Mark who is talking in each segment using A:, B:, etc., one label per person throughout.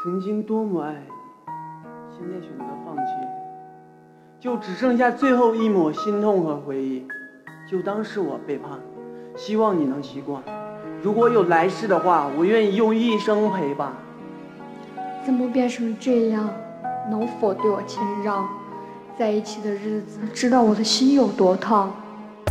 A: 曾经多么爱你，现在选择放弃，就只剩下最后一抹心痛和回忆，就当是我背叛，希望你能习惯。如果有来世的话，我愿意用一生陪伴。
B: 怎么变成这样？能否对我谦让？在一起的日子，知道我的心有多烫。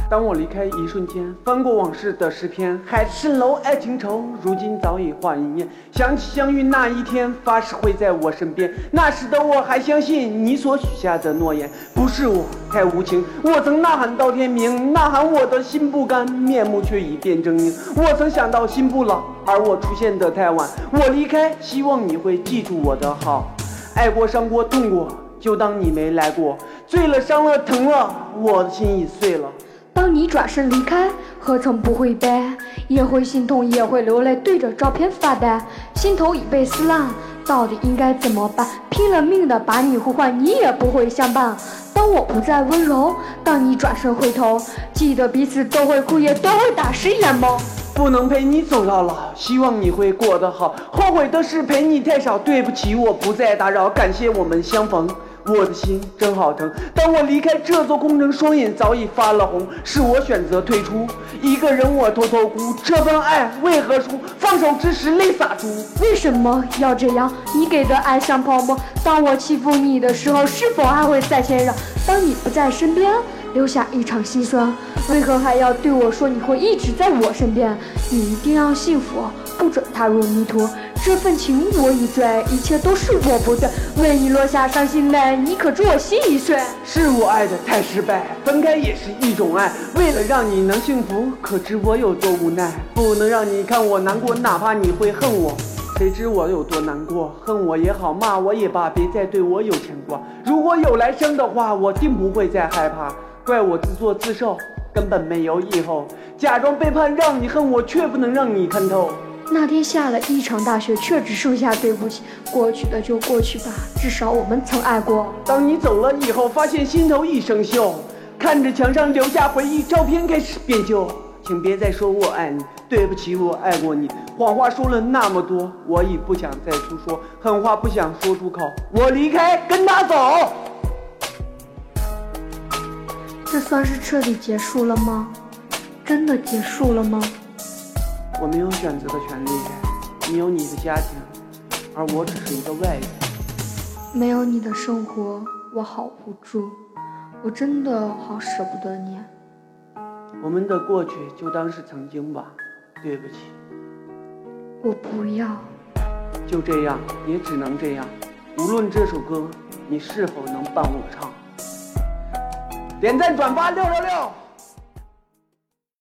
A: 当我离开一瞬间，翻过往事的诗篇，海市蜃楼爱情愁，如今早已化云烟。想起相遇那一天，发誓会在我身边。那时的我还相信你所许下的诺言。不是我太无情，我曾呐喊到天明，呐喊我的心不甘，面目却已变狰狞。我曾想到心不老，而我出现的太晚。我离开，希望你会记住我的好。爱过，伤过，痛过，就当你没来过。醉了，伤了，疼了，我的心已碎了。
B: 当你转身离开，何曾不会悲？也会心痛，也会流泪，对着照片发呆，心头已被撕烂，到底应该怎么办？拼了命的把你呼唤，你也不会相伴。当我不再温柔，当你转身回头，记得彼此都会哭，也都会打湿眼眸。
A: 不能陪你走到老，希望你会过得好。后悔的是陪你太少，对不起，我不再打扰，感谢我们相逢。我的心真好疼，当我离开这座空城，双眼早已发了红。是我选择退出，一个人我偷偷哭。这份爱为何输？放手之时泪洒出。
B: 为什么要这样？你给的爱像泡沫。当我欺负你的时候，是否还会再谦让？当你不在身边，留下一场心酸，为何还要对我说你会一直在我身边？你一定要幸福，不准踏入迷途。这份情我已醉，一切都是我不对，为你落下伤心泪，你可知我心已碎？
A: 是我爱的太失败，分开也是一种爱，为了让你能幸福，可知我有多无奈？不能让你看我难过，哪怕你会恨我，谁知我有多难过？恨我也好，骂我也罢，别再对我有牵挂。如果有来生的话，我定不会再害怕。怪我自作自受，根本没有以后，假装背叛让你恨我，却不能让你看透。
B: 那天下了一场大雪，却只剩下对不起。过去的就过去吧，至少我们曾爱过。
A: 当你走了以后，发现心头一生锈，看着墙上留下回忆，照片开始变旧。请别再说我爱你，对不起，我爱过你。谎话说了那么多，我已不想再诉说，狠话不想说出口。我离开，跟他走。
B: 这算是彻底结束了吗？真的结束了吗？
A: 我没有选择的权利，你有你的家庭，而我只是一个外人。
B: 没有你的生活，我好无助，我真的好舍不得你。
A: 我们的过去就当是曾经吧，对不起。
B: 我不要。
A: 就这样，也只能这样。无论这首歌你是否能伴我唱，点赞转发六六六。